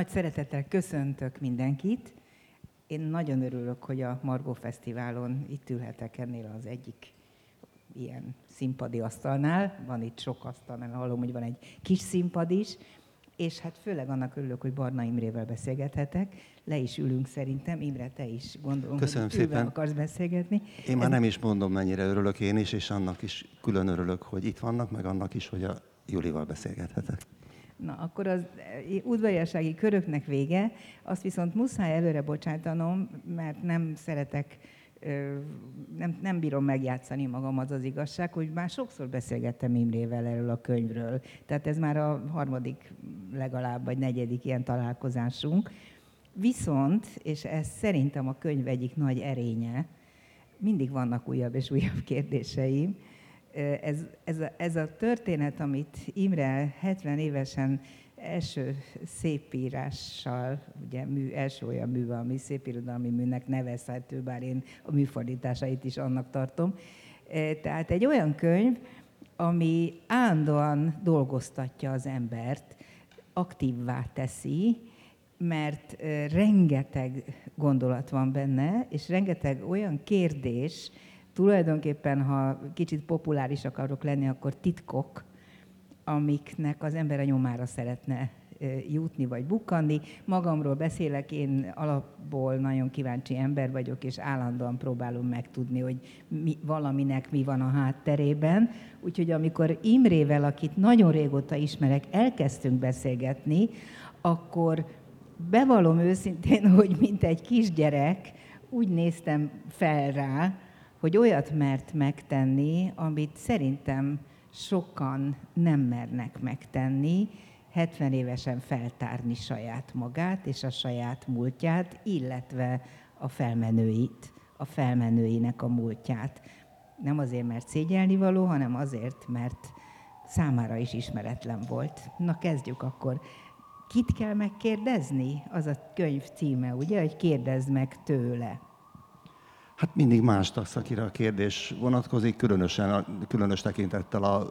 Nagy szeretettel köszöntök mindenkit. Én nagyon örülök, hogy a Margó Fesztiválon itt ülhetek ennél az egyik ilyen színpadi asztalnál. Van itt sok asztal, mert hallom, hogy van egy kis színpad is. És hát főleg annak örülök, hogy Barna Imrével beszélgethetek. Le is ülünk szerintem. Imre, te is gondolom, Köszönöm hogy szépen. akarsz beszélgetni. Én már nem is mondom, mennyire örülök én is, és annak is külön örülök, hogy itt vannak, meg annak is, hogy a Julival beszélgethetek. Na, akkor az udvariassági köröknek vége, azt viszont muszáj előre bocsátanom, mert nem szeretek, nem, nem bírom megjátszani magam, az az igazság, hogy már sokszor beszélgettem Imrével erről a könyvről. Tehát ez már a harmadik legalább, vagy negyedik ilyen találkozásunk. Viszont, és ez szerintem a könyv egyik nagy erénye, mindig vannak újabb és újabb kérdéseim, ez, ez, a, ez a történet, amit Imre 70 évesen első szépírással, ugye mű, első olyan műve, ami szépirodalmi műnek nevezhető, bár én a műfordításait is annak tartom. Tehát egy olyan könyv, ami állandóan dolgoztatja az embert, aktívvá teszi, mert rengeteg gondolat van benne, és rengeteg olyan kérdés, tulajdonképpen, ha kicsit populáris akarok lenni, akkor titkok, amiknek az ember a nyomára szeretne jutni vagy bukkanni. Magamról beszélek, én alapból nagyon kíváncsi ember vagyok, és állandóan próbálom megtudni, hogy mi, valaminek mi van a hátterében. Úgyhogy amikor Imrével, akit nagyon régóta ismerek, elkezdtünk beszélgetni, akkor bevallom őszintén, hogy mint egy kisgyerek, úgy néztem fel rá, hogy olyat mert megtenni, amit szerintem sokan nem mernek megtenni, 70 évesen feltárni saját magát és a saját múltját, illetve a felmenőit, a felmenőinek a múltját. Nem azért, mert szégyelni való, hanem azért, mert számára is ismeretlen volt. Na kezdjük akkor. Kit kell megkérdezni? Az a könyv címe, ugye, hogy kérdezd meg tőle. Hát mindig más tasz, akire a kérdés vonatkozik, különösen, különös tekintettel a,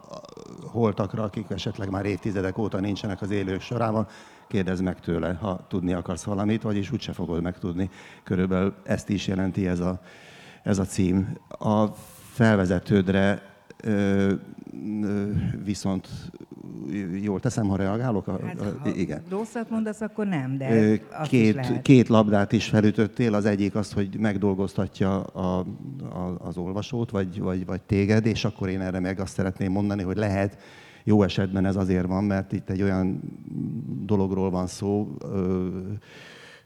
holtakra, akik esetleg már évtizedek óta nincsenek az élők sorában, kérdezz meg tőle, ha tudni akarsz valamit, vagyis úgyse fogod megtudni. Körülbelül ezt is jelenti ez a, ez a cím. A felvezetődre viszont jól teszem, ha reagálok? A, hát, ha igen. rosszat mondasz, akkor nem, de két, két labdát is felütöttél, az egyik az, hogy megdolgoztatja a, a, az olvasót, vagy, vagy, vagy téged, és akkor én erre meg azt szeretném mondani, hogy lehet, jó esetben ez azért van, mert itt egy olyan dologról van szó,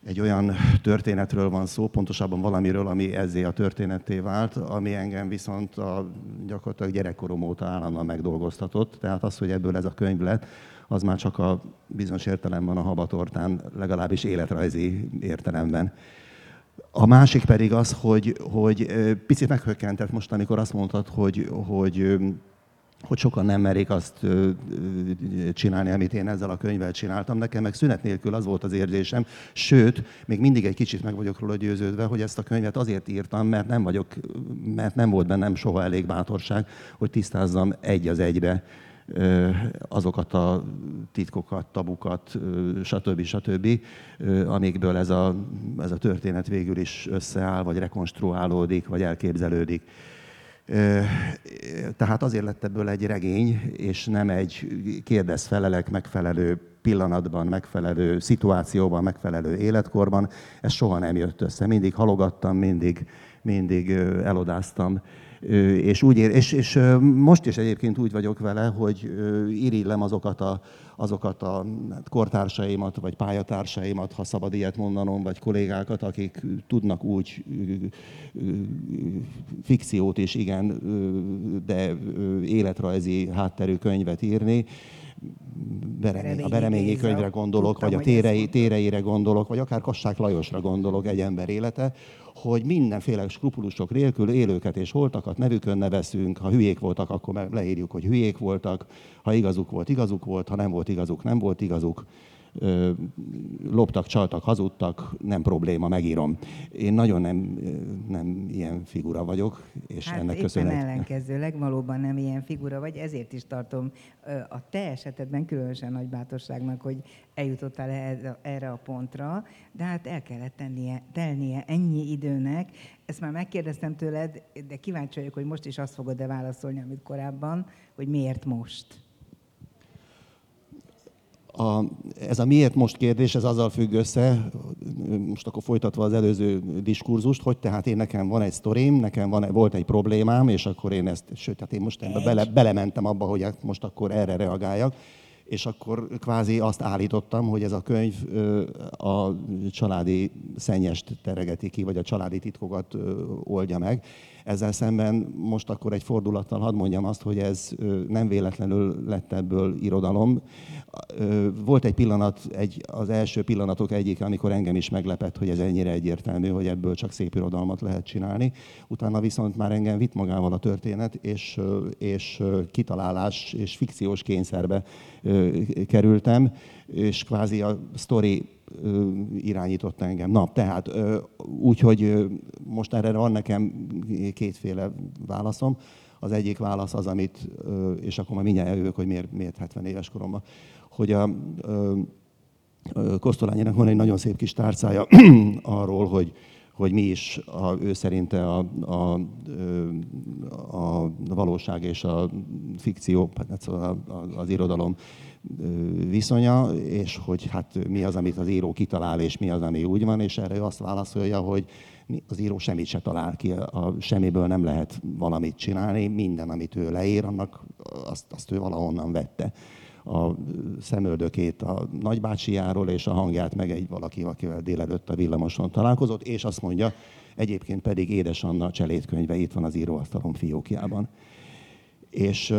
egy olyan történetről van szó, pontosabban valamiről, ami ezzé a történetté vált, ami engem viszont a gyakorlatilag gyerekkorom óta állandóan megdolgoztatott. Tehát az, hogy ebből ez a könyv lett, az már csak a bizonyos értelemben a habatortán, legalábbis életrajzi értelemben. A másik pedig az, hogy, hogy picit meghökkentett most, amikor azt mondtad, hogy, hogy hogy sokan nem merik azt csinálni, amit én ezzel a könyvvel csináltam. Nekem meg szünet nélkül az volt az érzésem, sőt, még mindig egy kicsit meg vagyok róla győződve, hogy ezt a könyvet azért írtam, mert nem vagyok, mert nem volt bennem soha elég bátorság, hogy tisztázzam egy az egybe azokat a titkokat, tabukat, stb. stb., amikből ez a, ez a történet végül is összeáll, vagy rekonstruálódik, vagy elképzelődik. Tehát azért lett ebből egy regény, és nem egy kérdez-felelek megfelelő pillanatban, megfelelő szituációban, megfelelő életkorban. Ez soha nem jött össze. Mindig halogattam, mindig, mindig elodáztam és, úgy ér, és, és most is egyébként úgy vagyok vele, hogy irillem azokat a, azokat a hát, kortársaimat, vagy pályatársaimat, ha szabad ilyet mondanom, vagy kollégákat, akik tudnak úgy fikciót is, igen, de életrajzi hátterű könyvet írni, Beremény, a Bereményi könyvre gondolok, vagy a térei, téreire gondolok, vagy akár Kassák Lajosra gondolok, egy ember élete, hogy mindenféle skrupulusok nélkül élőket és holtakat nevükön nevezünk, ha hülyék voltak, akkor leírjuk, hogy hülyék voltak, ha igazuk volt, igazuk volt, ha nem volt igazuk, nem volt igazuk. Loptak, csaltak, hazudtak, nem probléma, megírom. Én nagyon nem, nem ilyen figura vagyok, és Hát ennek éppen köszönhet. ellenkezőleg valóban nem ilyen figura vagy, ezért is tartom a te esetedben különösen nagy bátorságnak, hogy eljutottál erre- erre a pontra, de hát el kellett tennie, telnie ennyi időnek. Ezt már megkérdeztem tőled, de kíváncsi vagyok, hogy most is azt fogod-e válaszolni, amit korábban, hogy miért most? A, ez a miért most kérdés, ez azzal függ össze, most akkor folytatva az előző diskurzust, hogy tehát én nekem van egy sztorim, nekem van, volt egy problémám, és akkor én ezt, sőt, tehát én most ebbe bele, belementem abba, hogy hát most akkor erre reagáljak, és akkor kvázi azt állítottam, hogy ez a könyv a családi szennyest teregeti ki, vagy a családi titkokat oldja meg. Ezzel szemben most akkor egy fordulattal hadd mondjam azt, hogy ez nem véletlenül lett ebből irodalom. Volt egy pillanat, egy, az első pillanatok egyik, amikor engem is meglepett, hogy ez ennyire egyértelmű, hogy ebből csak szép irodalmat lehet csinálni. Utána viszont már engem vitt magával a történet, és, és kitalálás és fikciós kényszerbe kerültem, és kvázi a sztori irányított engem. Na, tehát úgyhogy most erre van nekem kétféle válaszom. Az egyik válasz az, amit, és akkor majd mindjárt eljövök, hogy miért, miért 70 éves koromban, hogy a Kosztolányinak van egy nagyon szép kis tárcája arról, hogy, hogy mi is a, ő szerinte a, a, a valóság és a fikció, hát szóval a- az irodalom viszonya, és hogy hát mi az, amit az író kitalál, és mi az, ami úgy van, és erre ő azt válaszolja, hogy az író semmit se talál ki, a semmiből nem lehet valamit csinálni, minden, amit ő leír, annak azt, azt ő valahonnan vette a szemöldökét a nagybácsijáról, és a hangját meg egy valaki, akivel délelőtt a villamoson találkozott, és azt mondja, egyébként pedig Édes Anna cselédkönyve itt van az íróasztalom fiókjában. És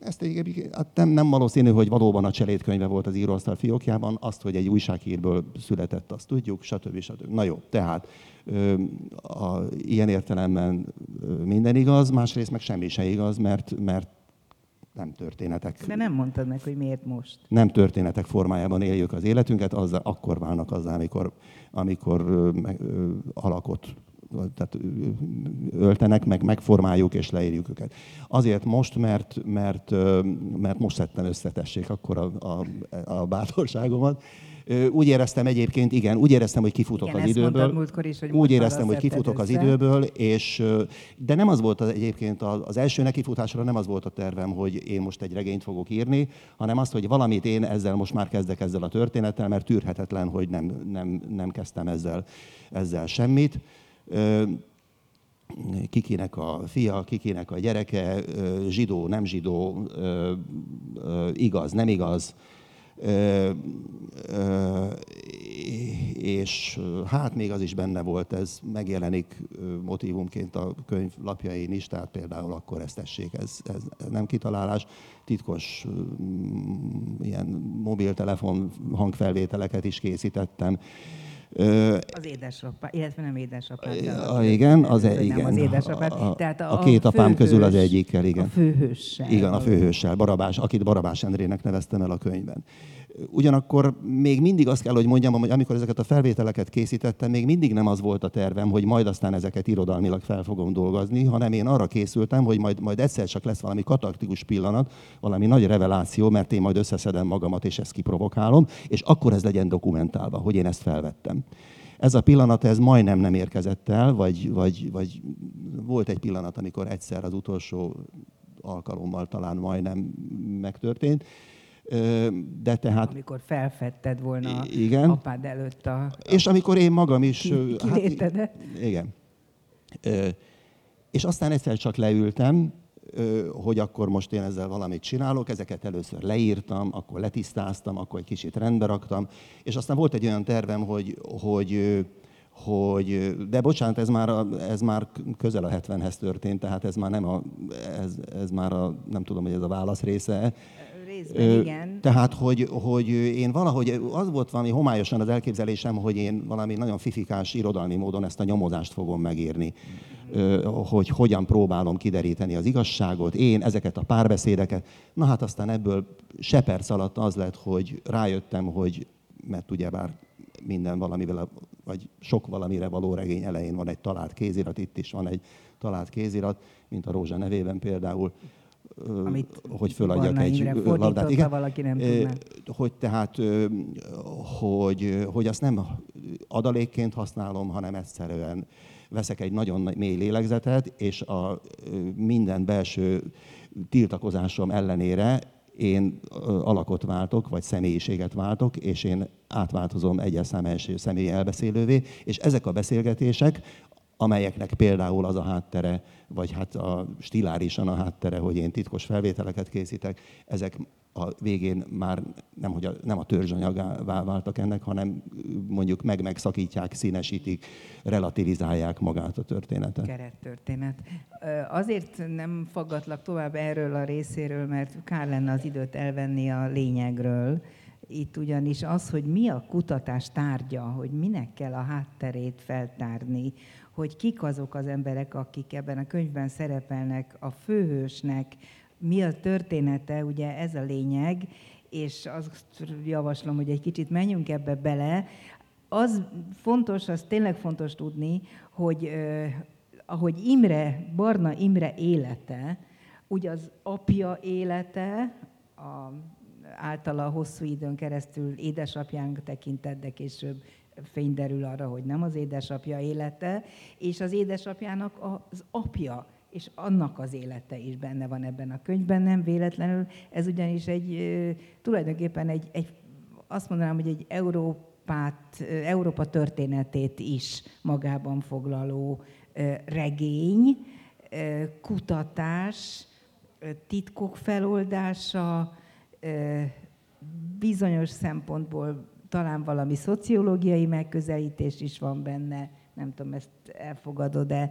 ezt egyébként hát nem, nem valószínű, hogy valóban a cselédkönyve volt az íróasztal fiókjában, azt, hogy egy újsághírből született, azt tudjuk, stb. stb. Na jó, tehát ö, a, ilyen értelemben minden igaz, másrészt meg semmi se igaz, mert, mert nem történetek De nem mondtad meg, hogy miért most. nem történetek formájában éljük az életünket, azzal, akkor válnak azzal, amikor, amikor ö, ö, alakot tehát öltenek, meg megformáljuk és leírjuk őket. Azért most, mert, mert, mert most szedtem összetessék akkor a, a, a bátorságomat. Úgy éreztem egyébként, igen, úgy éreztem, hogy kifutok Igen, az időből. múltkor is, hogy úgy éreztem, hogy kifutok az össze. időből, és, de nem az volt az, egyébként az az első nekifutásra nem az volt a tervem, hogy én most egy regényt fogok írni, hanem az, hogy valamit én ezzel most már kezdek ezzel a történettel, mert tűrhetetlen, hogy nem, nem, nem kezdtem ezzel, ezzel semmit. Kikinek a fia, kikinek a gyereke, zsidó, nem zsidó, igaz, nem igaz. És hát még az is benne volt, ez megjelenik motivumként a könyv lapjain is, tehát például akkor ezt tessék, ez, ez, ez nem kitalálás, titkos ilyen mobiltelefon hangfelvételeket is készítettem. Az édesapá, illetve nem édesapá. a, igen, az, e, nem igen. az édesapád. A, a, Tehát a, a két apám közül az főhős- egyikkel, igen. A főhőssel. Igen, a főhőssel, Barabás, akit Barabás Endrének neveztem el a könyvben. Ugyanakkor még mindig azt kell, hogy mondjam, hogy amikor ezeket a felvételeket készítettem, még mindig nem az volt a tervem, hogy majd aztán ezeket irodalmilag fel fogom dolgozni, hanem én arra készültem, hogy majd, majd egyszer csak lesz valami katartikus pillanat, valami nagy reveláció, mert én majd összeszedem magamat, és ezt kiprovokálom, és akkor ez legyen dokumentálva, hogy én ezt felvettem. Ez a pillanat, ez majdnem nem érkezett el, vagy, vagy, vagy volt egy pillanat, amikor egyszer az utolsó alkalommal talán majdnem megtörtént. De tehát, Amikor felfedted volna igen. apád előtt a... és amikor én magam is... Ki- kilétedet. igen. És aztán egyszer csak leültem, hogy akkor most én ezzel valamit csinálok, ezeket először leírtam, akkor letisztáztam, akkor egy kicsit rendbe raktam, és aztán volt egy olyan tervem, hogy, hogy, hogy de bocsánat, ez már, a, ez már közel a 70-hez történt, tehát ez már nem a, ez, ez már a, nem tudom, hogy ez a válasz része, Részben, igen. Tehát, hogy, hogy én valahogy, az volt valami homályosan az elképzelésem, hogy én valami nagyon fifikás irodalmi módon ezt a nyomozást fogom megírni. Hogy hogyan próbálom kideríteni az igazságot, én ezeket a párbeszédeket. Na hát aztán ebből se perc alatt az lett, hogy rájöttem, hogy, mert ugyebár minden valamivel, vagy sok valamire való regény elején van egy talált kézirat, itt is van egy talált kézirat, mint a Rózsa nevében például, Amit hogy föladjak egy labdát. Igen, valaki nem tudná. Hogy tehát, hogy, hogy azt nem adalékként használom, hanem egyszerűen veszek egy nagyon mély lélegzetet, és a minden belső tiltakozásom ellenére én alakot váltok, vagy személyiséget váltok, és én átváltozom egyes személy elbeszélővé, és ezek a beszélgetések, amelyeknek például az a háttere, vagy hát a stilárisan a háttere, hogy én titkos felvételeket készítek, ezek a végén már nem, hogy a, nem a törzsanyagá váltak ennek, hanem mondjuk meg megszakítják, színesítik, relativizálják magát a történetet. Kerettörténet. Azért nem faggatlak tovább erről a részéről, mert kár lenne az időt elvenni a lényegről. Itt ugyanis az, hogy mi a kutatás tárgya, hogy minek kell a hátterét feltárni, hogy kik azok az emberek, akik ebben a könyvben szerepelnek, a főhősnek, mi a története, ugye ez a lényeg, és azt javaslom, hogy egy kicsit menjünk ebbe bele. Az fontos, az tényleg fontos tudni, hogy eh, ahogy Imre, Barna Imre élete, ugye az apja élete, a, általa hosszú időn keresztül édesapjánk tekintett, de később fény derül arra, hogy nem az édesapja élete, és az édesapjának az apja, és annak az élete is benne van ebben a könyvben, nem véletlenül. Ez ugyanis egy, tulajdonképpen egy, egy azt mondanám, hogy egy Európát, Európa történetét is magában foglaló regény, kutatás, titkok feloldása, bizonyos szempontból talán valami szociológiai megközelítés is van benne, nem tudom, ezt elfogadod, de,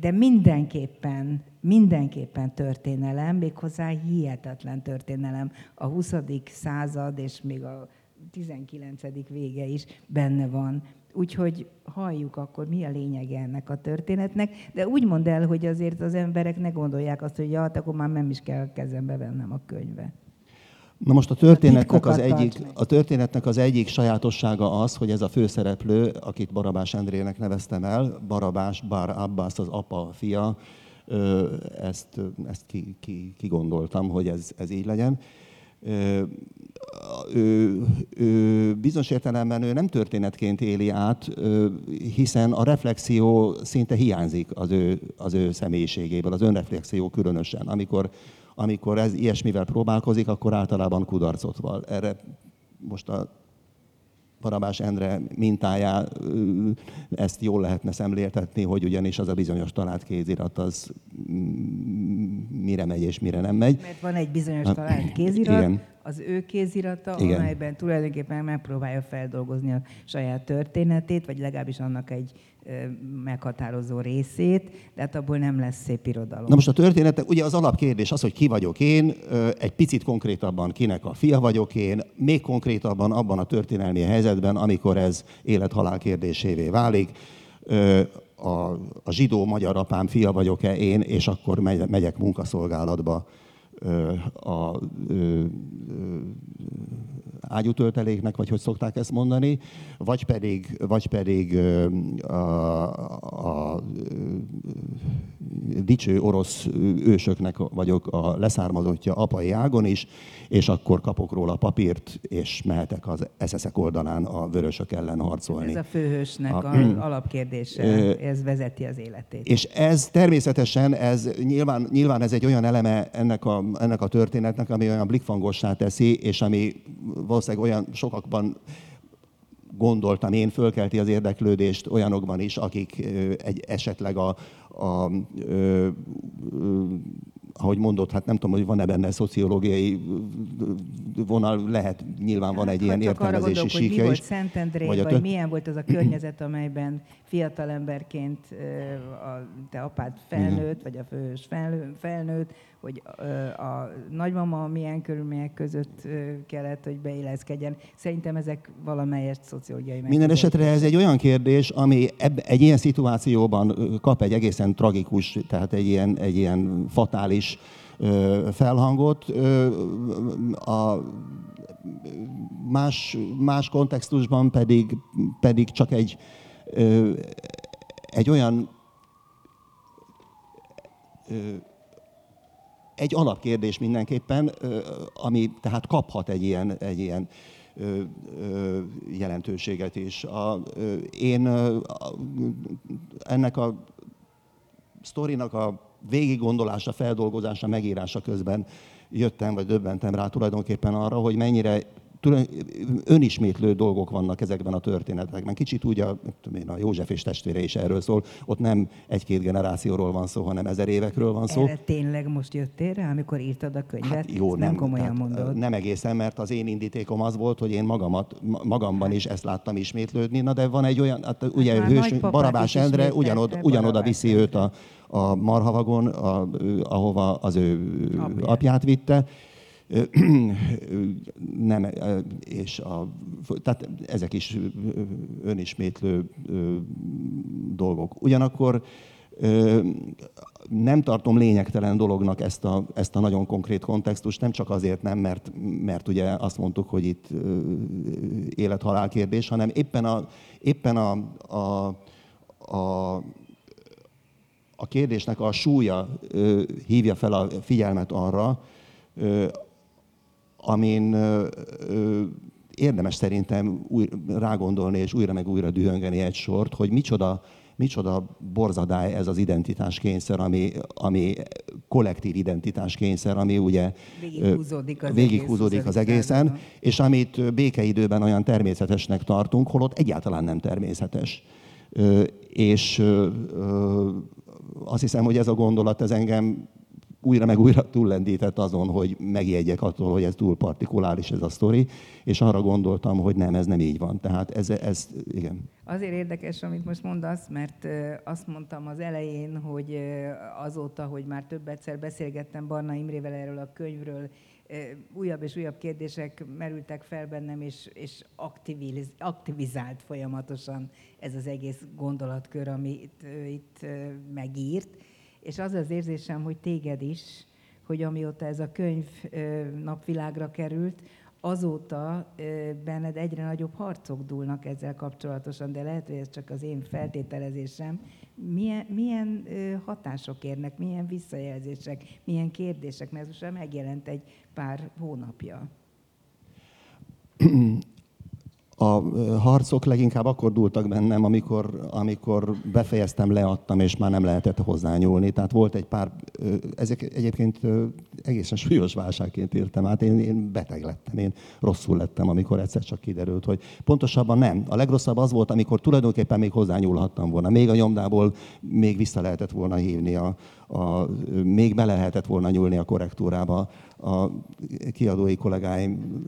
de mindenképpen, mindenképpen történelem, méghozzá hihetetlen történelem. A 20. század és még a 19. vége is benne van. Úgyhogy halljuk akkor, mi a lényege ennek a történetnek, de úgy mondd el, hogy azért az emberek ne gondolják azt, hogy ja, hát akkor már nem is kell kezembe vennem a könyvet. Na most a történetnek, az egyik, a történetnek az egyik sajátossága az, hogy ez a főszereplő, akit Barabás Endrének neveztem el, Barabás Bar Abbas az apa fia, ezt, ezt ki, ki, ki gondoltam, hogy ez, ez így legyen. Ő, ő, bizonyos értelemben ő nem történetként éli át, hiszen a reflexió szinte hiányzik az ő, az ő személyiségéből, az önreflexió különösen, amikor amikor ez ilyesmivel próbálkozik, akkor általában kudarcot val. Erre most a Barabás Endre mintájá ezt jól lehetne szemléltetni, hogy ugyanis az a bizonyos talált kézirat az mire megy és mire nem megy. Mert van egy bizonyos talált kézirat, Igen. Az ő kézirata, Igen. amelyben tulajdonképpen megpróbálja feldolgozni a saját történetét, vagy legalábbis annak egy meghatározó részét, de hát abból nem lesz szép irodalom. Na most a történetek, ugye az alapkérdés az, hogy ki vagyok én, egy picit konkrétabban kinek a fia vagyok én, még konkrétabban abban a történelmi helyzetben, amikor ez élet-halál kérdésévé válik, a, a zsidó magyar apám fia vagyok-e én, és akkor megyek munkaszolgálatba a ágyútölteléknek, vagy hogy szokták ezt mondani, vagy pedig, vagy pedig a, a, a dicső orosz ősöknek vagyok a leszármazottja apai ágon is, és akkor kapok róla papírt, és mehetek az eszeszek oldalán a vörösök ellen harcolni. Ez a főhősnek a, a alapkérdése, ez vezeti az életét. És ez természetesen, ez nyilván, nyilván ez egy olyan eleme ennek a, ennek a történetnek, ami olyan blikfangossá teszi, és ami valószínűleg olyan sokakban gondoltam én, fölkelti az érdeklődést olyanokban is, akik egy esetleg a, a, a, ahogy mondott, hát nem tudom, hogy van-e benne szociológiai vonal, lehet, nyilván van egy hát, ilyen értelmezési gondolok, síkja volt is. Szentendrén, Vagy vagy, a vagy tö- milyen volt az a környezet, amelyben fiatalemberként a te apád felnőtt, vagy a fős felnő, felnőtt, hogy a nagymama milyen körülmények között kellett, hogy beilleszkedjen. Szerintem ezek valamelyest szociológiai Minden esetre ez egy olyan kérdés, ami ebb, egy ilyen szituációban kap egy egészen tragikus, tehát egy ilyen, egy ilyen fatális felhangot. A más, más kontextusban pedig, pedig csak egy, egy olyan egy alapkérdés mindenképpen, ami tehát kaphat egy ilyen, egy ilyen jelentőséget is. A, én ennek a sztorinak a végiggondolása, feldolgozása, megírása közben jöttem, vagy döbbentem rá tulajdonképpen arra, hogy mennyire önismétlő dolgok vannak ezekben a történetekben. Kicsit úgy a, én, a József és testvére is erről szól, ott nem egy-két generációról van szó, hanem ezer évekről van szó. Erre tényleg most jöttél rá, amikor írtad a könyvet? Hát jó, nem, nem komolyan mondod. Nem egészen, mert az én indítékom az volt, hogy én magamat, ma- magamban is ezt láttam ismétlődni. Na de van egy olyan, hát ugye már hős, Barabás Endre ugyanod, ugyanoda viszi őt a, a marhavagon, a, ahova az ő Apját. apját vitte. Nem, és a, tehát ezek is önismétlő dolgok. Ugyanakkor nem tartom lényegtelen dolognak ezt a, ezt a nagyon konkrét kontextust, nem csak azért nem, mert, mert ugye azt mondtuk, hogy itt élet-halál kérdés, hanem éppen a, éppen a, a, a, a kérdésnek a súlya hívja fel a figyelmet arra, amin érdemes szerintem új, rágondolni és újra meg újra dühöngeni egy sort, hogy micsoda, micsoda borzadály ez az identitáskényszer, ami, ami kollektív identitáskényszer, ami ugye Végighúzódik az végighúzódik egész az 20. egészen, századon. és amit békeidőben olyan természetesnek tartunk, holott egyáltalán nem természetes. És azt hiszem, hogy ez a gondolat, ez engem újra meg újra túllendített azon, hogy megjegyek attól, hogy ez túl partikuláris ez a sztori, és arra gondoltam, hogy nem, ez nem így van. Tehát ez, ez igen. Azért érdekes, amit most mondasz, mert azt mondtam az elején, hogy azóta, hogy már több egyszer beszélgettem Barna Imrével erről a könyvről, újabb és újabb kérdések merültek fel bennem, és, és aktiviz, aktivizált folyamatosan ez az egész gondolatkör, amit itt megírt. És az az érzésem, hogy téged is, hogy amióta ez a könyv napvilágra került, azóta benned egyre nagyobb harcok dúlnak ezzel kapcsolatosan, de lehet, hogy ez csak az én feltételezésem. Milyen, milyen hatások érnek, milyen visszajelzések, milyen kérdések, mert ez most már megjelent egy pár hónapja. A harcok leginkább akkor dúltak bennem, amikor, amikor befejeztem, leadtam, és már nem lehetett hozzányúlni. Tehát volt egy pár, ezek egyébként egészen súlyos válságként értem át. Én, én beteg lettem, én rosszul lettem, amikor egyszer csak kiderült, hogy pontosabban nem. A legrosszabb az volt, amikor tulajdonképpen még hozzányúlhattam volna. Még a nyomdából még vissza lehetett volna hívni, a, a, még bele lehetett volna nyúlni a korrektúrába. A kiadói kollégáim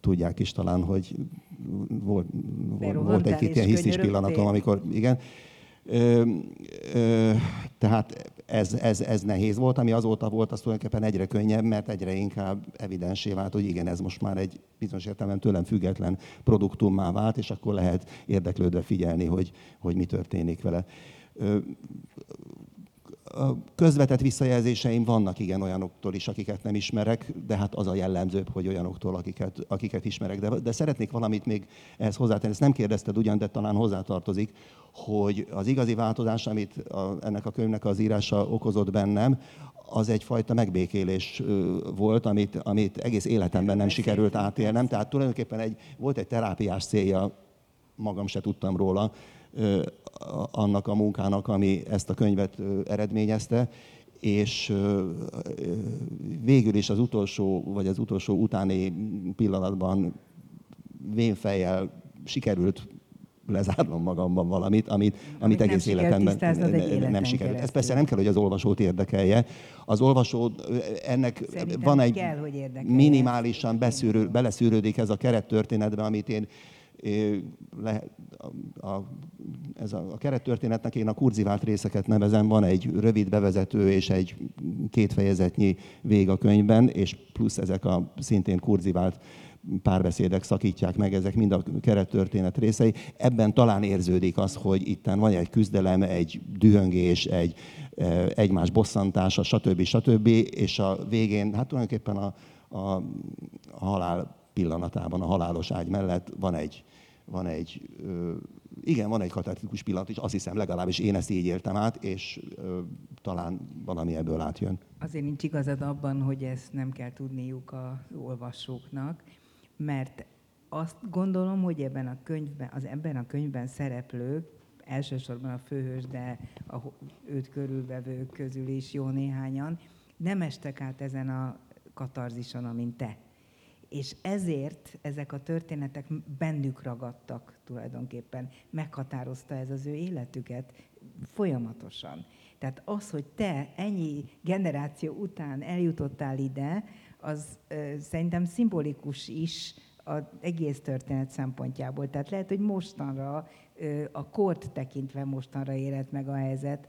tudják is talán, hogy volt, volt, volt egy-két ilyen hisztis pillanatom, amikor igen. Ö, ö, tehát ez, ez, ez nehéz volt, ami azóta volt, az tulajdonképpen egyre könnyebb, mert egyre inkább evidensé vált, hogy igen, ez most már egy bizonyos értelemben tőlem független produktummá vált, és akkor lehet érdeklődve figyelni, hogy, hogy mi történik vele. Ö, közvetett visszajelzéseim vannak igen olyanoktól is, akiket nem ismerek, de hát az a jellemzőbb, hogy olyanoktól, akiket, akiket ismerek. De, de szeretnék valamit még ehhez hozzátenni, ezt nem kérdezted ugyan, de talán hozzátartozik, hogy az igazi változás, amit a, ennek a könyvnek az írása okozott bennem, az egyfajta megbékélés volt, amit, amit egész életemben nem sikerült átélnem. Tehát tulajdonképpen egy, volt egy terápiás célja, magam se tudtam róla, annak a munkának, ami ezt a könyvet eredményezte, és végül is az utolsó, vagy az utolsó utáni pillanatban vénfejjel sikerült lezárnom magamban valamit, amit, amit, Amit egész életemben életen nem sikerült. Ez persze nem kell, hogy az olvasót érdekelje. Az olvasó ennek Szerintem van egy kell, hogy minimálisan beszűrő, beleszűrődik ez a kerettörténetbe, amit én a, ez a, a kerettörténetnek én a kurzivált részeket nevezem, van egy rövid bevezető és egy két fejezetnyi vég a könyvben, és plusz ezek a szintén kurzivált párbeszédek szakítják meg, ezek mind a kerettörténet részei. Ebben talán érződik az, hogy itten van egy küzdelem, egy dühöngés, egy eh, egymás bosszantása, stb. stb. És a végén, hát tulajdonképpen a, a, a halál pillanatában, a halálos ágy mellett van egy, van egy igen, van egy katartikus pillanat, és azt hiszem legalábbis én ezt így éltem át, és ö, talán valami ebből átjön. Azért nincs igazad abban, hogy ezt nem kell tudniuk az olvasóknak, mert azt gondolom, hogy ebben a könyvben, az ebben a könyvben szereplők, elsősorban a főhős, de a őt körülvevők közül is jó néhányan, nem estek át ezen a katarzison, amint te. És ezért ezek a történetek bennük ragadtak tulajdonképpen. Meghatározta ez az ő életüket folyamatosan. Tehát az, hogy te ennyi generáció után eljutottál ide, az ö, szerintem szimbolikus is az egész történet szempontjából. Tehát lehet, hogy mostanra, ö, a kort tekintve mostanra érett meg a helyzet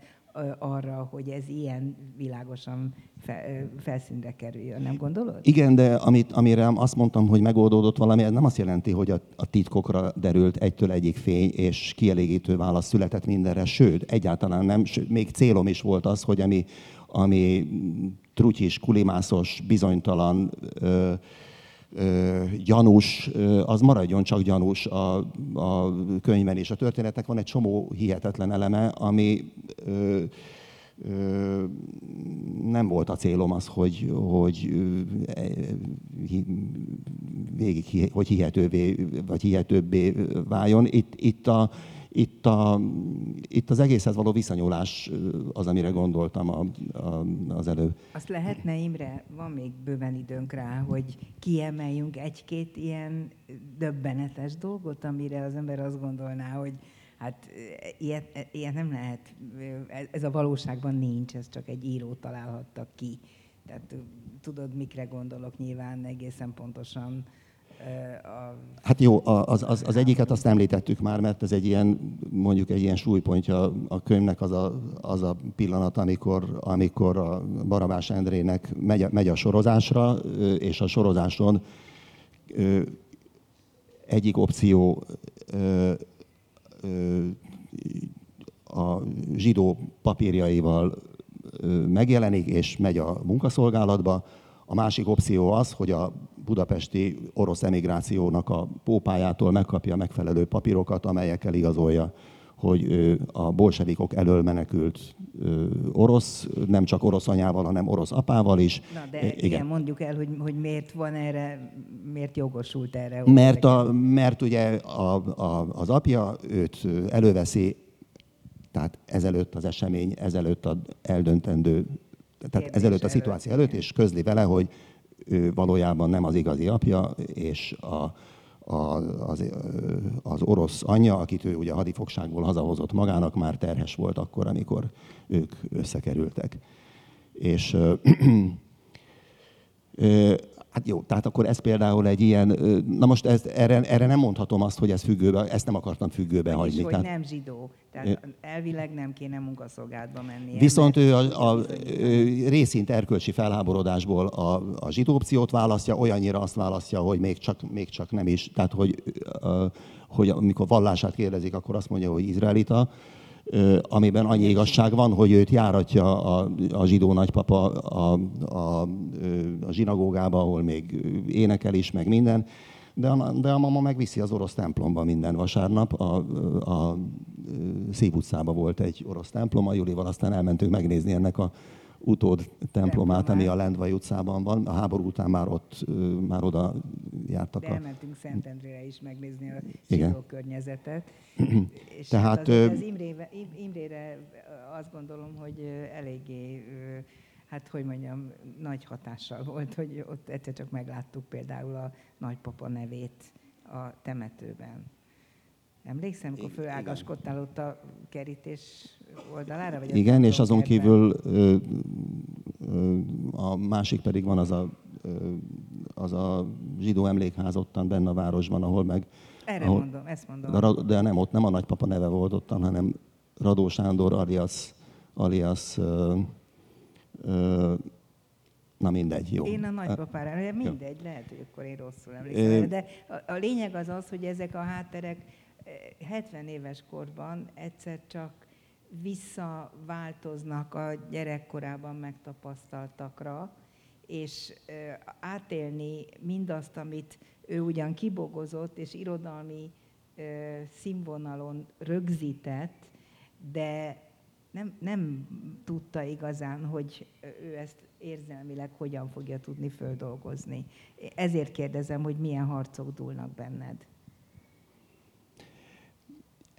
arra, hogy ez ilyen világosan felszínre kerüljön. Nem gondolod? Igen, de amit, amire azt mondtam, hogy megoldódott valami, ez nem azt jelenti, hogy a, a titkokra derült egytől egyik fény, és kielégítő válasz született mindenre, sőt, egyáltalán nem, sőt, még célom is volt az, hogy ami, ami trutyis, kulimászos, bizonytalan, ö, gyanús, az maradjon csak gyanús a, a könyvben és a történetnek van egy csomó hihetetlen eleme, ami ö, Ö, nem volt a célom az, hogy, hogy e, végig, hogy hihetővé, vagy hihetőbbé váljon. Itt, itt, a, itt, a, itt az egészhez való viszonyulás az, amire gondoltam a, a, az előbb. Azt lehetne, Imre, van még bőven időnk rá, hogy kiemeljünk egy-két ilyen döbbenetes dolgot, amire az ember azt gondolná, hogy hát ilyet, eh, ilyet nem lehet, eh, ez a valóságban nincs, ez csak egy író találhatta ki. Tehát eh, tudod, mikre gondolok nyilván egészen pontosan. Eh, A, Hát jó, az, az, az egyiket azt említettük már, mert ez egy ilyen, mondjuk egy ilyen súlypontja a könyvnek az a, az a pillanat, amikor, amikor a Barabás Endrének megy, megy a sorozásra, és a sorozáson egyik opció a zsidó papírjaival megjelenik, és megy a munkaszolgálatba. A másik opció az, hogy a budapesti orosz emigrációnak a pópájától megkapja megfelelő papírokat, amelyekkel igazolja, hogy a bolsevikok elől menekült orosz, nem csak orosz anyával, hanem orosz apával is. na, de I- igen. igen, mondjuk el, hogy, hogy miért van erre, miért jogosult erre. Mert, a, mert ugye a, a, az apja őt előveszi, tehát ezelőtt az esemény, ezelőtt az eldöntendő, tehát Kérdés ezelőtt a szituáció előtt, és közli vele, hogy ő valójában nem az igazi apja, és a, a, az, az orosz anyja, akit ő ugye hadifogságból hazahozott magának, már terhes volt akkor, amikor ők összekerültek. És Hát jó, tehát akkor ez például egy ilyen, na most ez, erre, erre nem mondhatom azt, hogy ez függőbe, ezt nem akartam függőbe hagyni. hogy Tehát, nem zsidó. Tehát elvileg nem kéne munkaszolgálatba mennie. viszont ő a, a, részint erkölcsi felháborodásból a, a zsidó opciót választja, olyannyira azt választja, hogy még csak, még csak nem is, tehát hogy, hogy amikor vallását kérdezik, akkor azt mondja, hogy izraelita, amiben annyi igazság van, hogy őt járatja a, a zsidó nagypapa a, a, a zsinagógába, ahol még énekel is, meg minden, de a, de a mama megviszi az orosz templomba minden vasárnap. A, a, a Szép utcában volt egy orosz templom, a Julival aztán elmentünk megnézni ennek a utód templomát, ami a Lendvai utcában van. A háború után már ott, már oda jártak De a... elmentünk Szentendrére is megnézni a zsidó környezetet. És Tehát, hát az Imréve, Im- Imrére azt gondolom, hogy eléggé, hát hogy mondjam, nagy hatással volt, hogy ott egyszer csak megláttuk például a nagypapa nevét a temetőben. Emlékszem, amikor fölágaskodtál ott a kerítés oldalára? Vagy Igen, és azon kívül ö, ö, a másik pedig van az a, ö, az a zsidó emlékház ottan benne a városban, ahol meg... Erre ahol, mondom, ezt mondom. de, de nem, ott nem a nagypapa neve volt ottan, hanem Radó Sándor alias, alias ö, ö, na mindegy, jó. Én a nagypapára, de mindegy, lehet, hogy akkor én rosszul emlékszem. De a, a lényeg az az, hogy ezek a hátterek 70 éves korban egyszer csak visszaváltoznak a gyerekkorában megtapasztaltakra, és átélni mindazt, amit ő ugyan kibogozott, és irodalmi színvonalon rögzített, de nem, nem tudta igazán, hogy ő ezt érzelmileg hogyan fogja tudni földolgozni. Ezért kérdezem, hogy milyen harcok dúlnak benned.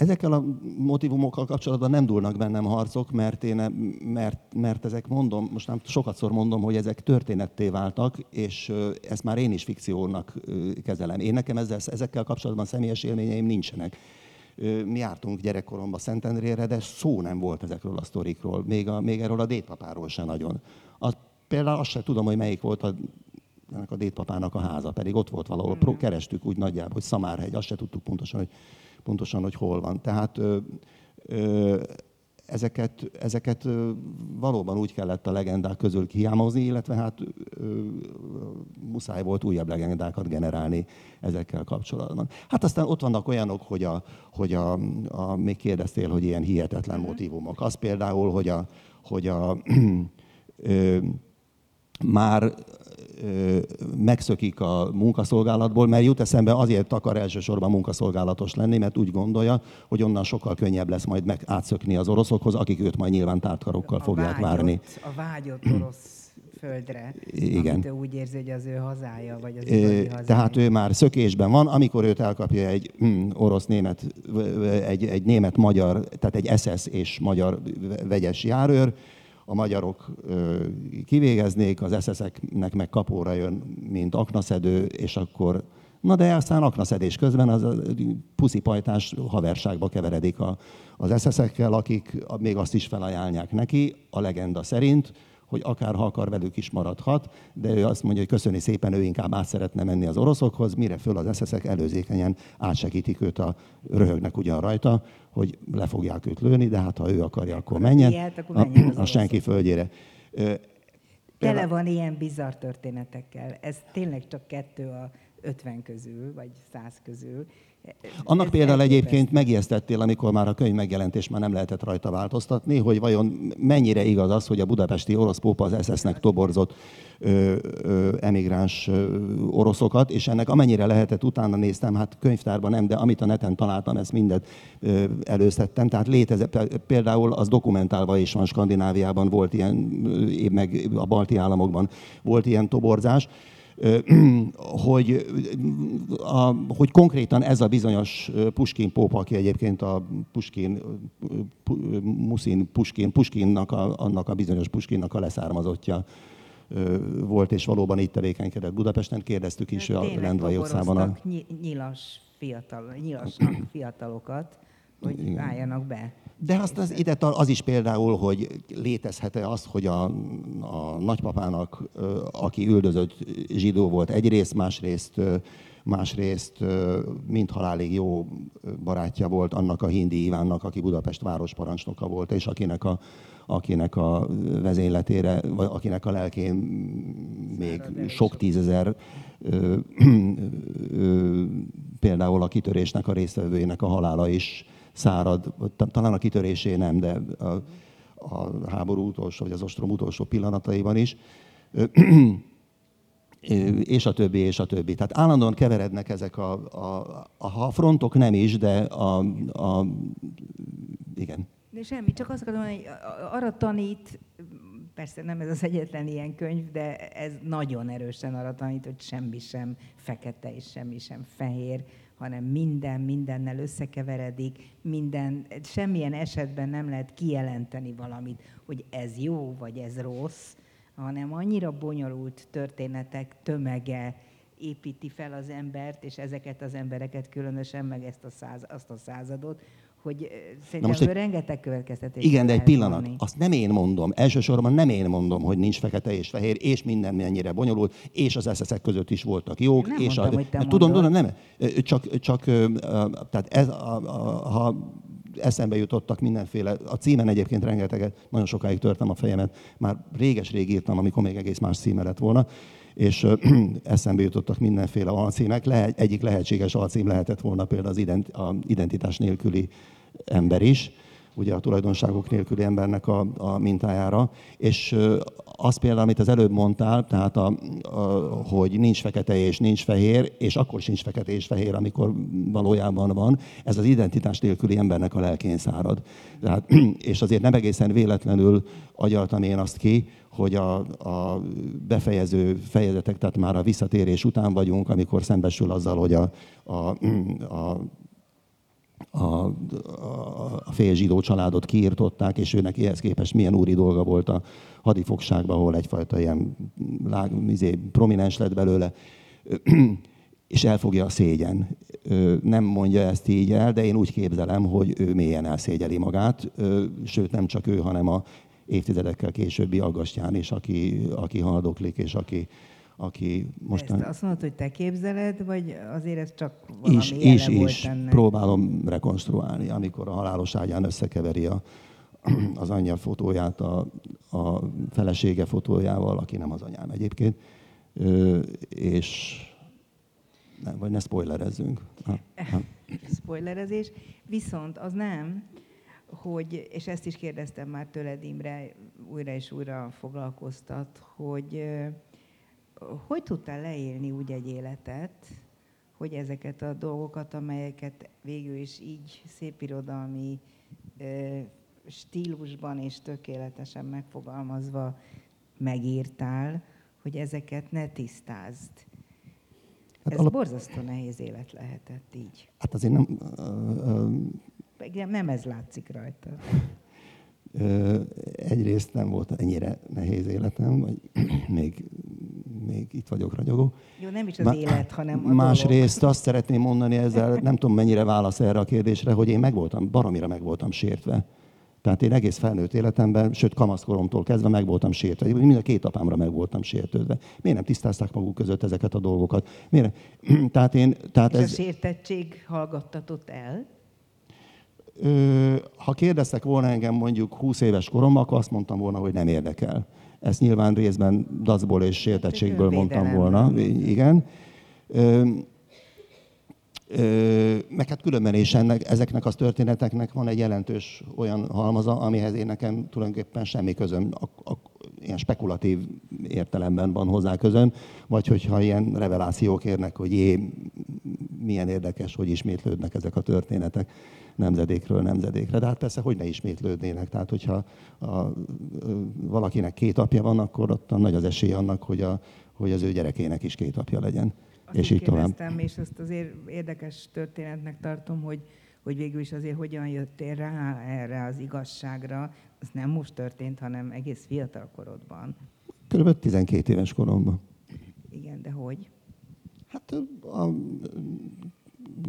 Ezekkel a motivumokkal kapcsolatban nem dúlnak bennem harcok, mert, én, mert, mert ezek mondom, most nem sokatszor mondom, hogy ezek történetté váltak, és ezt már én is fikciónak kezelem. Én nekem ezzel, ezekkel kapcsolatban személyes élményeim nincsenek. Mi jártunk gyerekkoromban Szentendrére, de szó nem volt ezekről a sztorikról, még, a, még erről a dédpapáról se nagyon. Az, például azt se tudom, hogy melyik volt a, ennek a dédpapának a háza, pedig ott volt valahol, Pro, kerestük úgy nagyjából, hogy Szamárhegy, azt se tudtuk pontosan, hogy pontosan, hogy hol van. Tehát ö, ö, ezeket, ezeket valóban úgy kellett a legendák közül kihámozni, illetve hát ö, muszáj volt újabb legendákat generálni ezekkel kapcsolatban. Hát aztán ott vannak olyanok, hogy, a, hogy a, a, még kérdeztél, hogy ilyen hihetetlen uh-huh. motivumok. Az például, hogy a, hogy a ö, már megszökik a munkaszolgálatból, mert jut eszembe azért akar elsősorban munkaszolgálatos lenni, mert úgy gondolja, hogy onnan sokkal könnyebb lesz majd meg átszökni az oroszokhoz, akik őt majd nyilván tártkarokkal fogják vágyott, várni. A vágyott orosz földre, Igen. amit ő úgy érzi, hogy az ő hazája, vagy az igazi Ö, hazája. Tehát ő már szökésben van, amikor őt elkapja egy mm, orosz-német, egy, egy német-magyar, tehát egy SS és magyar vegyes járőr, a magyarok kivégeznék, az SS-eknek meg kapóra jön, mint aknaszedő, és akkor Na de aztán aknaszedés közben az puszipajtás haverságba keveredik az SS-ekkel, akik még azt is felajánlják neki, a legenda szerint, hogy akár ha akar velük is maradhat, de ő azt mondja, hogy köszöni szépen, ő inkább át szeretne menni az oroszokhoz, mire föl az eszeszek előzékenyen átsegítik őt, a, röhögnek ugyan rajta, hogy le fogják őt lőni, de hát ha ő akarja, akkor menjen, ilyet, akkor menjen az a, a senki földjére. Tele van ilyen bizarr történetekkel. Ez tényleg csak kettő a 50 közül, vagy 100 közül. Annak Ez például egyébként megijesztettél, amikor már a könyv megjelentés már nem lehetett rajta változtatni, hogy vajon mennyire igaz az, hogy a budapesti orosz pópa az SS-nek toborzott ö, ö, emigráns ö, oroszokat, és ennek amennyire lehetett, utána néztem, hát könyvtárban nem, de amit a neten találtam, ezt mindet ö, előszedtem. Tehát létezett, például az dokumentálva is van Skandináviában, volt ilyen, meg a balti államokban volt ilyen toborzás, hogy, a, hogy konkrétan ez a bizonyos Puskin Pópa, aki egyébként a Puskin, Pu- Muszin Puskin, Puskinnak a, annak a bizonyos Puskinnak a leszármazottja volt, és valóban itt tevékenykedett Budapesten. Kérdeztük is a Tényleg Lendvai utcában. A, nyilas fiatal, nyilasnak fiatalokat, hogy Igen. álljanak be. De azt az, ide tar- az is például, hogy létezhet-e az, hogy a, a nagypapának, aki üldözött zsidó volt egyrészt, másrészt, másrészt ö, mind halálig jó barátja volt annak a Hindi Ivánnak, aki Budapest városparancsnoka volt, és akinek a, akinek a vezényletére, vagy akinek a lelkén még sok tízezer ö, ö, például a kitörésnek a résztvevőjének a halála is szárad, ta- talán a kitörésé nem, de a, a háború utolsó, vagy az ostrom utolsó pillanataiban is. És a többi, és a többi. Tehát állandóan keverednek ezek a, a, a, frontok nem is, de a, a igen. De semmi, csak azt akarom hogy arra tanít, persze nem ez az egyetlen ilyen könyv, de ez nagyon erősen arra tanít, hogy semmi sem fekete és semmi sem fehér, hanem minden mindennel összekeveredik, minden, semmilyen esetben nem lehet kijelenteni valamit, hogy ez jó, vagy ez rossz, hanem annyira bonyolult történetek tömege, építi fel az embert, és ezeket az embereket különösen, meg ezt a száz, azt a századot, hogy szerintem most egy- rengeteg következtetés Igen, de egy pillanat. vonni. Azt nem én mondom. Elsősorban nem én mondom, hogy nincs fekete és fehér, és minden mennyire bonyolult, és az sz között is voltak jók. Nem és mondtam, a, hogy te tudom, tudom, nem. Csak, csak tehát ez, a, a, ha eszembe jutottak mindenféle, a címen egyébként rengeteget, nagyon sokáig törtem a fejemet, már réges-rég írtam, amikor még egész más címe lett volna, és eszembe jutottak mindenféle alcímek. Lehet, egyik lehetséges alcím lehetett volna például az identitás nélküli ember is, ugye a tulajdonságok nélküli embernek a, a mintájára. És az például, amit az előbb mondtál, tehát a, a, hogy nincs fekete és nincs fehér, és akkor sincs fekete és fehér, amikor valójában van, ez az identitás nélküli embernek a lelkén szárad. Tehát, és azért nem egészen véletlenül agyaltam én azt ki, hogy a, a befejező fejezetek, tehát már a visszatérés után vagyunk, amikor szembesül azzal, hogy a, a, a a, a, a fél zsidó családot kiirtották, és őnek ehhez képest milyen úri dolga volt a hadifogságban, ahol egyfajta ilyen lág, izé, prominens lett belőle, és elfogja a szégyen. Nem mondja ezt így el, de én úgy képzelem, hogy ő mélyen elszégyeli magát, sőt nem csak ő, hanem a évtizedekkel későbbi Aggastyán is, aki, aki haldoklik, és aki, aki Most ezt azt mondod, hogy te képzeled, vagy azért ez csak valami is, is, volt is ennek? próbálom rekonstruálni, amikor a halálos ágyán összekeveri a, az anyja fotóját a, a felesége fotójával, aki nem az anyám egyébként, Ö, és nem, vagy ne spoilerezzünk. Ha, ha. spoilerezés, viszont az nem, hogy, és ezt is kérdeztem már tőled, Imre, újra és újra foglalkoztat, hogy hogy tudtál leélni úgy egy életet, hogy ezeket a dolgokat, amelyeket végül is így szépirodalmi ö, stílusban és tökéletesen megfogalmazva megírtál, hogy ezeket ne tisztázd. Hát Ez alap- borzasztó nehéz élet lehetett így. Hát azért nem, ö, Meg Nem ez látszik rajta. Ö, Egyrészt nem volt ennyire nehéz életem, vagy még, még itt vagyok ragyogó. Jó, nem is az Má- élet, hanem a dolog. Másrészt azt szeretném mondani ezzel, nem tudom mennyire válasz erre a kérdésre, hogy én meg voltam, baromira meg voltam sértve. Tehát én egész felnőtt életemben, sőt kamaszkoromtól kezdve meg voltam sértve. Mind a két apámra meg voltam sértődve. Miért nem tisztázták maguk között ezeket a dolgokat? Miért? Tehát én, tehát És a ez, sértettség hallgattatott el? Ö, ha kérdeztek volna engem mondjuk 20 éves koromban, akkor azt mondtam volna, hogy nem érdekel. Ezt nyilván részben dacból és sértettségből mondtam volna. Igen. Meg hát különben is ennek, ezeknek az történeteknek van egy jelentős olyan halmaza, amihez én nekem tulajdonképpen semmi közöm, a, a, ilyen spekulatív értelemben van hozzá közöm, vagy hogyha ilyen revelációk érnek, hogy jé, milyen érdekes, hogy ismétlődnek ezek a történetek nemzedékről nemzedékre. De hát persze, hogy ne ismétlődnének. Tehát, hogyha a, a, valakinek két apja van, akkor ott nagy az esély annak, hogy, a, hogy az ő gyerekének is két apja legyen. Azt és így tovább. és azt azért érdekes történetnek tartom, hogy, hogy végül is azért hogyan jöttél rá erre az igazságra. Az nem most történt, hanem egész fiatal korodban. Körülbelül 12 éves koromban. Igen, de hogy? Hát a,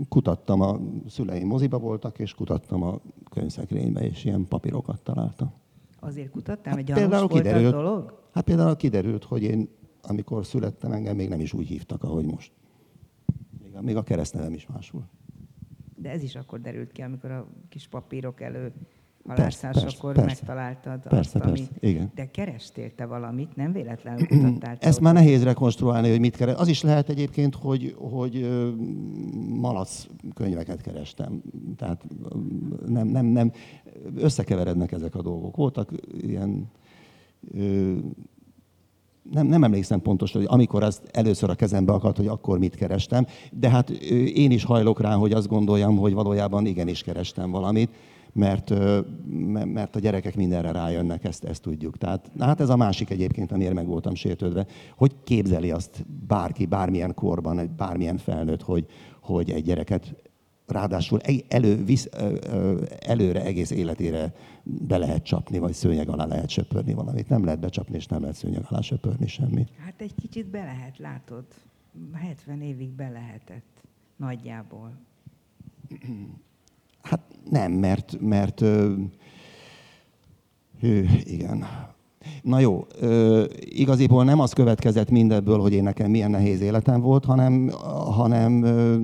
kutattam, a szüleim moziba voltak, és kutattam a könyvszekrénybe, és ilyen papírokat találtam. Azért kutattál, Hát hogy gyanús például volt a kiderült- dolog? Hát például kiderült, hogy én, amikor születtem, engem még nem is úgy hívtak, ahogy most. Még a, még a keresztnevem is másul. De ez is akkor derült ki, amikor a kis papírok elő halászásakor megtaláltad Persze, azt, persze, ami... igen. De kerestél te valamit, nem véletlenül kutattál. Ezt már nehéz rekonstruálni, hogy mit keres. Az is lehet egyébként, hogy, hogy malac könyveket kerestem. Tehát nem, nem, nem, összekeverednek ezek a dolgok. Voltak ilyen, nem, nem emlékszem pontosan, hogy amikor az először a kezembe akadt, hogy akkor mit kerestem, de hát én is hajlok rá, hogy azt gondoljam, hogy valójában igenis kerestem valamit, mert, mert a gyerekek mindenre rájönnek, ezt, ezt tudjuk. Tehát hát ez a másik egyébként, amiért meg voltam sértődve. Hogy képzeli azt bárki, bármilyen korban, bármilyen felnőtt, hogy, hogy egy gyereket ráadásul elő, visz, előre egész életére be lehet csapni, vagy szőnyeg alá lehet söpörni valamit. Nem lehet becsapni, és nem lehet szőnyeg alá söpörni semmit. Hát egy kicsit be lehet, látod. 70 évig be lehetett. Nagyjából. Hát nem, mert, mert ö, ö, igen. Na jó, ö, igaziból nem az következett mindebből, hogy én nekem milyen nehéz életem volt, hanem, hanem, ö,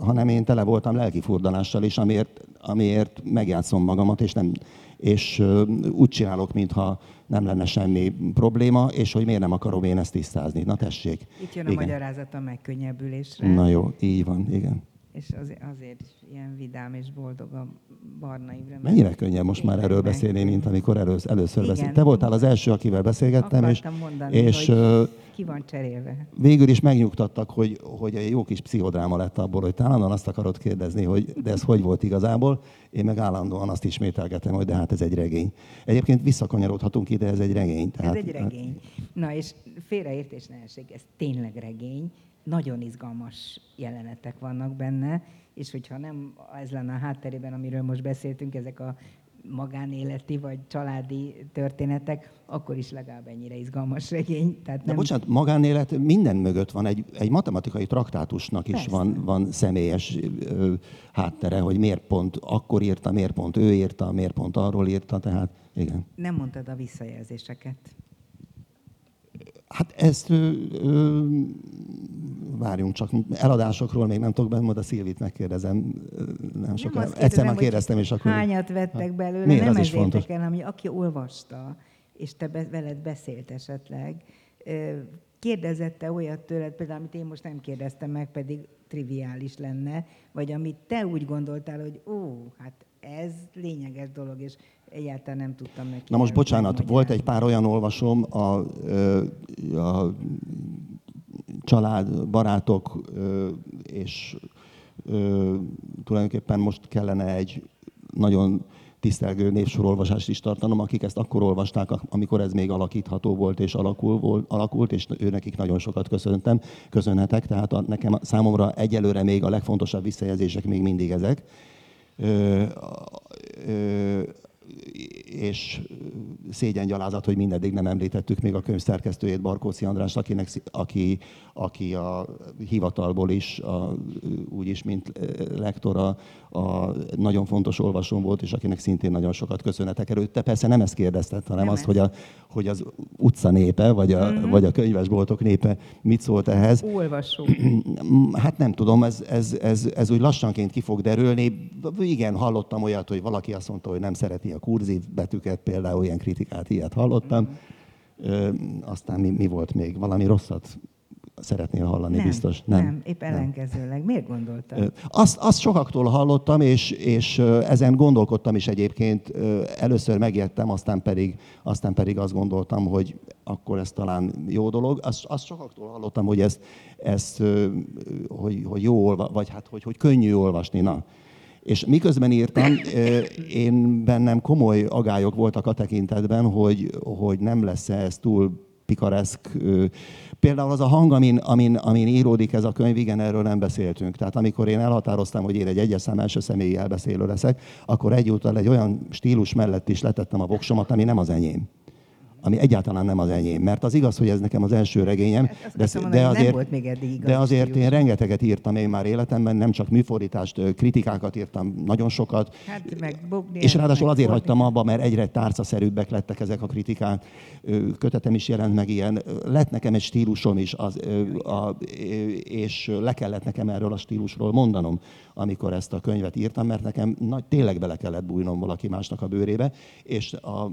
hanem én tele voltam lelkifurdalással is, amiért, amiért megjátszom magamat, és, nem, és ö, úgy csinálok, mintha nem lenne semmi probléma, és hogy miért nem akarom én ezt tisztázni. Na tessék. Itt jön a Igen. magyarázat a megkönnyebbülésre. Na jó, így van, igen. És azért, azért is ilyen vidám és boldog a Barna Imre. Mennyire könnyebb most már erről meg- beszélni, mint amikor először, először beszélt. Te voltál az első, akivel beszélgettem, és, Akartam mondani, és hogy ki van cserélve. végül is megnyugtattak, hogy, hogy egy jó kis pszichodráma lett abból, hogy te állandóan azt akarod kérdezni, hogy de ez hogy volt igazából. Én meg állandóan azt ismételgetem, hogy de hát ez egy regény. Egyébként visszakanyarodhatunk ide, ez egy regény. Ez egy regény. Na és félreértés ne essék, ez tényleg regény. Nagyon izgalmas jelenetek vannak benne, és hogyha nem ez lenne a hátterében, amiről most beszéltünk, ezek a magánéleti vagy családi történetek, akkor is legalább ennyire izgalmas regény. Tehát De nem, bocsánat, magánélet minden mögött van, egy, egy matematikai traktátusnak is Persze. van, van személyes ö, háttere, hogy miért pont akkor írta, miért pont ő írta, miért pont arról írta, tehát igen. nem mondtad a visszajelzéseket. Hát ezt ö, ö, várjunk csak, eladásokról még nem tudok benne, majd a Szilvit megkérdezem, nem sokkal. azt Egyszer már kérdeztem, és akkor... Hányat vettek belőle, Miért? nem ez fontos. érdekel, hanem aki olvasta, és te be, veled beszélt esetleg, kérdezette olyat tőled, például, amit én most nem kérdeztem meg, pedig triviális lenne, vagy amit te úgy gondoltál, hogy ó, hát ez lényeges dolog, és egyáltalán nem tudtam neki. Na most bocsánat, volt egy pár olyan olvasom, a, a család, barátok, és tulajdonképpen most kellene egy nagyon tisztelgő névsorolvasást is tartanom, akik ezt akkor olvasták, amikor ez még alakítható volt és alakul, volt, alakult, és ő nekik nagyon sokat köszöntem, köszönhetek, tehát a, nekem számomra egyelőre még a legfontosabb visszajelzések még mindig ezek. És szégyengyalázat, hogy mindeddig nem említettük még a könyv szerkesztőjét, Barkóci András, akinek, aki, aki a hivatalból is, a, úgyis, mint lektora, a nagyon fontos olvasóm volt, és akinek szintén nagyon sokat köszönetek előtt. Te persze nem ezt kérdezted, hanem Nem azt, ezt. hogy, a, hogy az utca népe, vagy a, mm-hmm. vagy a könyvesboltok népe mit szólt ehhez. Olvasó. Hát nem tudom, ez, ez, ez, ez úgy lassanként ki fog derülni. Igen, hallottam olyat, hogy valaki azt mondta, hogy nem szereti a kurzív betűket, például ilyen kritikát, ilyet hallottam. Ö, aztán mi, mi volt még? Valami rosszat szeretnél hallani, nem, biztos? Nem, épp ellenkezőleg. Miért gondoltad? Azt, azt sokaktól hallottam, és, és ezen gondolkodtam is egyébként. Először megijedtem, aztán pedig, aztán pedig azt gondoltam, hogy akkor ez talán jó dolog. Azt, azt sokaktól hallottam, hogy ez, ez hogy, hogy jó olva, vagy hát, hogy, hogy könnyű olvasni. Na. És miközben írtam, én bennem komoly agályok voltak a tekintetben, hogy, hogy nem lesz ez túl pikareszk. Például az a hang, amin, amin, amin íródik ez a könyv, igen, erről nem beszéltünk. Tehát amikor én elhatároztam, hogy én egy egyes szám első személyi elbeszélő leszek, akkor egyúttal egy olyan stílus mellett is letettem a voksomat, ami nem az enyém ami egyáltalán nem az enyém. Mert az igaz, hogy ez nekem az első regényem, Hát akartam mondani, hogy nem volt még eddig igazi de azért én rengeteget írtam én már életemben, nem csak műfordítást, kritikákat írtam, nagyon sokat. Hát meg Bogdian, És ráadásul meg azért Fordit. hagytam abba, mert egyre tárcaszerűbbek lettek ezek a kritikák. Kötetem is jelent meg ilyen. Lett nekem egy stílusom is, az, a, és le kellett nekem erről a stílusról mondanom, amikor ezt a könyvet írtam, mert nekem nagy, tényleg bele kellett bújnom valaki másnak a bőrébe, és a,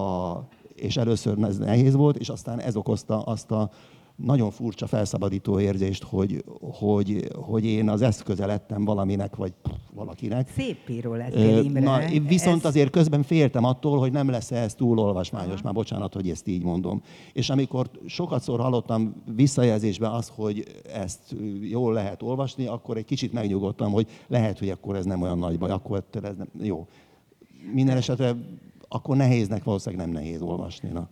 a, és először ez nehéz volt, és aztán ez okozta azt a nagyon furcsa felszabadító érzést, hogy, hogy, hogy én az eszköze lettem valaminek, vagy valakinek. Szép író lettél, Imre. Na, viszont Ez- azért közben féltem attól, hogy nem lesz ez túl olvasmányos. Már bocsánat, hogy ezt így mondom. És amikor sokatszor hallottam visszajelzésben azt, hogy ezt jól lehet olvasni, akkor egy kicsit megnyugodtam, hogy lehet, hogy akkor ez nem olyan nagy baj, akkor ez nem... Jó. Minden esetre akkor nehéznek valószínűleg nem nehéz olvasni. Na.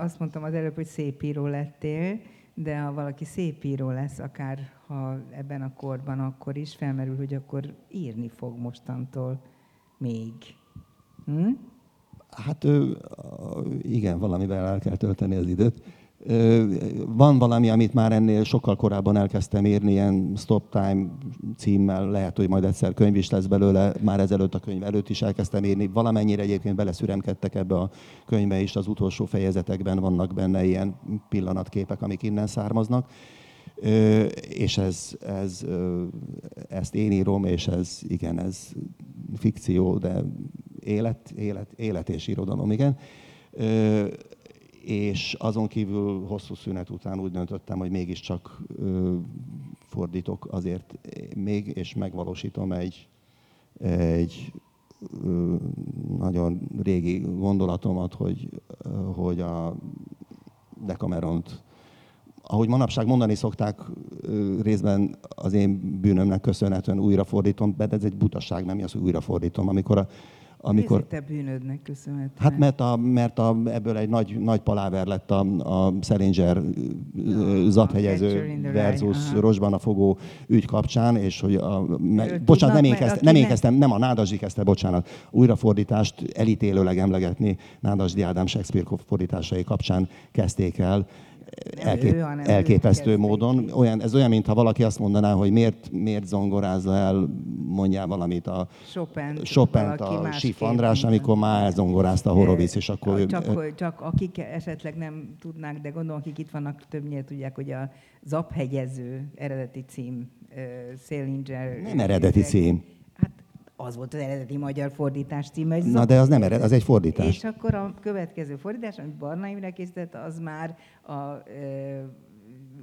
Azt mondtam az előbb, hogy szép író lettél, de ha valaki szép író lesz, akár ha ebben a korban, akkor is felmerül, hogy akkor írni fog mostantól még. Hm? Hát igen, valamivel el kell tölteni az időt. Van valami, amit már ennél sokkal korábban elkezdtem írni, ilyen Stop Time címmel, lehet, hogy majd egyszer könyv is lesz belőle, már ezelőtt a könyv előtt is elkezdtem írni. Valamennyire egyébként beleszüremkedtek ebbe a könyvbe is, az utolsó fejezetekben vannak benne ilyen pillanatképek, amik innen származnak. És ez, ez, ezt én írom, és ez, igen, ez fikció, de élet, élet, élet és irodalom, igen és azon kívül hosszú szünet után úgy döntöttem, hogy mégiscsak fordítok azért még, és megvalósítom egy, egy nagyon régi gondolatomat, hogy, hogy a Decameront, ahogy manapság mondani szokták, részben az én bűnömnek köszönhetően újrafordítom, de ez egy butaság, nem az, hogy újrafordítom. Amikor a amikor... te bűnödnek köszönhetően? Hát mert, a, mert a, ebből egy nagy, nagy paláver lett a, a Salinger no, zaphegyező versus Rosban a fogó ügy kapcsán, és hogy a, me, bocsánat, nem én, kezdte, nem én kezdtem, nem a Nádasdi kezdte, bocsánat, újrafordítást elítélőleg emlegetni Nádasdi Ádám Shakespeare fordításai kapcsán kezdték el, elkép, ő, elképesztő módon. Olyan, ez olyan, mintha valaki azt mondaná, hogy miért, miért zongorázza el, mondjál valamit a Chopin, Chopin a Sif András, amikor már elzongorázta a Horovic, és akkor... Csak, ő, csak akik esetleg nem tudnák, de gondolom, akik itt vannak, többnyire tudják, hogy a Zaphegyező eredeti cím, Salinger... Nem eredeti cím az volt az eredeti magyar fordítás címe. Na de az nem ered, az egy fordítás. És akkor a következő fordítás, amit Barna Imre készített, az már a e,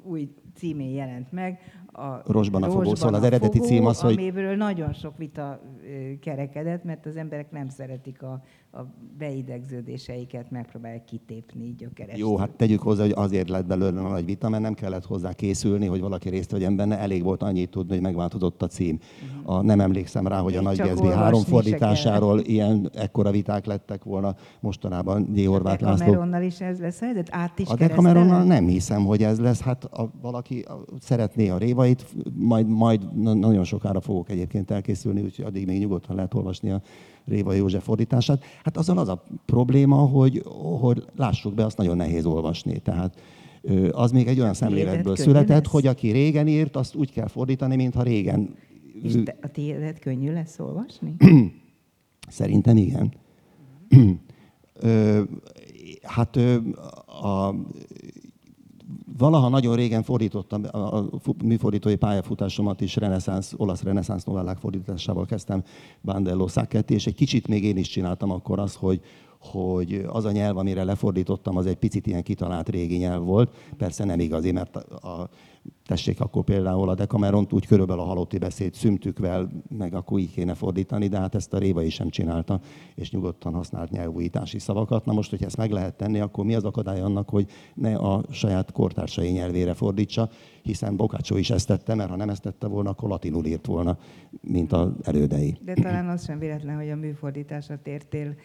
új címén jelent meg. A Rosban a fogó, szóval az eredeti fogó, cím az, hogy... Amiből nagyon sok vita kerekedett, mert az emberek nem szeretik a, a beidegződéseiket, megpróbálják kitépni gyökerestől. Jó, hát tegyük hozzá, hogy azért lett belőle a nagy vita, mert nem kellett hozzá készülni, hogy valaki részt vegyen benne, elég volt annyit tudni, hogy megváltozott a cím. Uh-huh. A, nem emlékszem rá, hogy a Nagy Gatsby három fordításáról ilyen ekkora viták lettek volna mostanában G. Horváth László. A Decameronnal is ez lesz, de át is A Decameronnal nem hiszem, hogy ez lesz. Hát a, valaki szeretné a révait, majd, majd nagyon sokára fogok egyébként elkészülni, úgyhogy addig még nyugodtan lehet olvasni a Réva József fordítását. Hát azon az a probléma, hogy, hogy lássuk be, azt nagyon nehéz olvasni. Tehát az még egy olyan szemléletből született, hogy aki régen írt, azt úgy kell fordítani, mintha régen... És te, a tiédet könnyű lesz olvasni? Szerintem igen. hát a, valaha nagyon régen fordítottam, a, műfordítói pályafutásomat is reneszánsz, olasz reneszánsz novellák fordításával kezdtem Bandello Sacchetti, és egy kicsit még én is csináltam akkor azt, hogy, hogy az a nyelv, amire lefordítottam, az egy picit ilyen kitalált régi nyelv volt. Persze nem igazi, mert a, a tessék akkor például a Decameront úgy körülbelül a halotti beszéd szümtükvel, meg akkor így kéne fordítani, de hát ezt a Réva is sem csinálta, és nyugodtan használt nyelvújítási szavakat. Na most, hogy ezt meg lehet tenni, akkor mi az akadály annak, hogy ne a saját kortársai nyelvére fordítsa, hiszen Bokácsó is ezt tette, mert ha nem ezt tette volna, akkor latinul írt volna, mint az elődei. De talán az sem véletlen, hogy a műfordításra tértél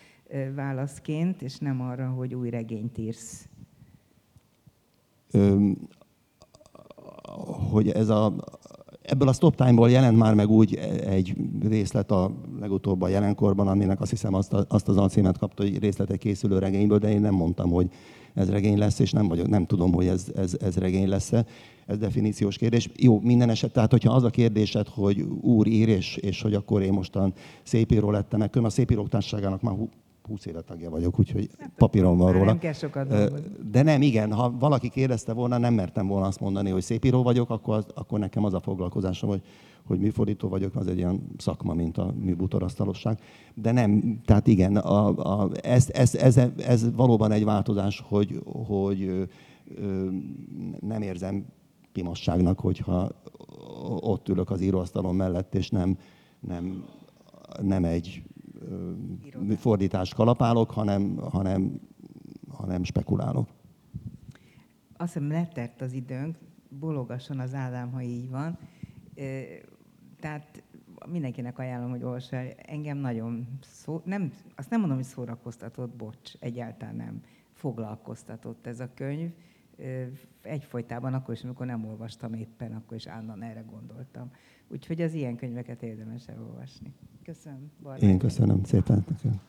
válaszként, és nem arra, hogy új regényt írsz. Hogy ez a, ebből a Stop Time-ból jelent már meg úgy egy részlet a legutóbb a jelenkorban, aminek azt hiszem azt, a, azt az alcímet kapta, hogy részletek készülő regényből, de én nem mondtam, hogy ez regény lesz, és nem, vagyok, nem tudom, hogy ez, ez, ez regény lesz-e. Ez definíciós kérdés. Jó, minden eset, tehát hogyha az a kérdésed, hogy úr ír, és, és hogy akkor én mostan szépíró lettem, meg a szépírók társaságának már 20 éve tagja vagyok, úgyhogy hát, papíron van róla. Nem sokat De nem, igen, ha valaki kérdezte volna, nem mertem volna azt mondani, hogy szépíró vagyok, akkor, az, akkor nekem az a foglalkozásom, hogy, hogy műfordító vagyok, az egy ilyen szakma, mint a műbútorasztalosság. De nem, tehát igen, a, a, ez, ez, ez, ez, valóban egy változás, hogy, hogy ö, ö, nem érzem pimasságnak, hogyha ott ülök az íróasztalon mellett, és nem, nem, nem egy fordítást kalapálok, hanem, hanem, hanem spekulálok. Azt hiszem letett az időnk, bologasson az Ádám, ha így van. Tehát mindenkinek ajánlom, hogy olvassa el. Engem nagyon, szó, nem, azt nem mondom, hogy szórakoztatott, bocs, egyáltalán nem foglalkoztatott ez a könyv. Egyfolytában akkor is, amikor nem olvastam éppen, akkor is állandóan erre gondoltam. Úgyhogy az ilyen könyveket érdemes elolvasni. Köszönöm. Barna. Én köszönöm szépen. Köszönöm.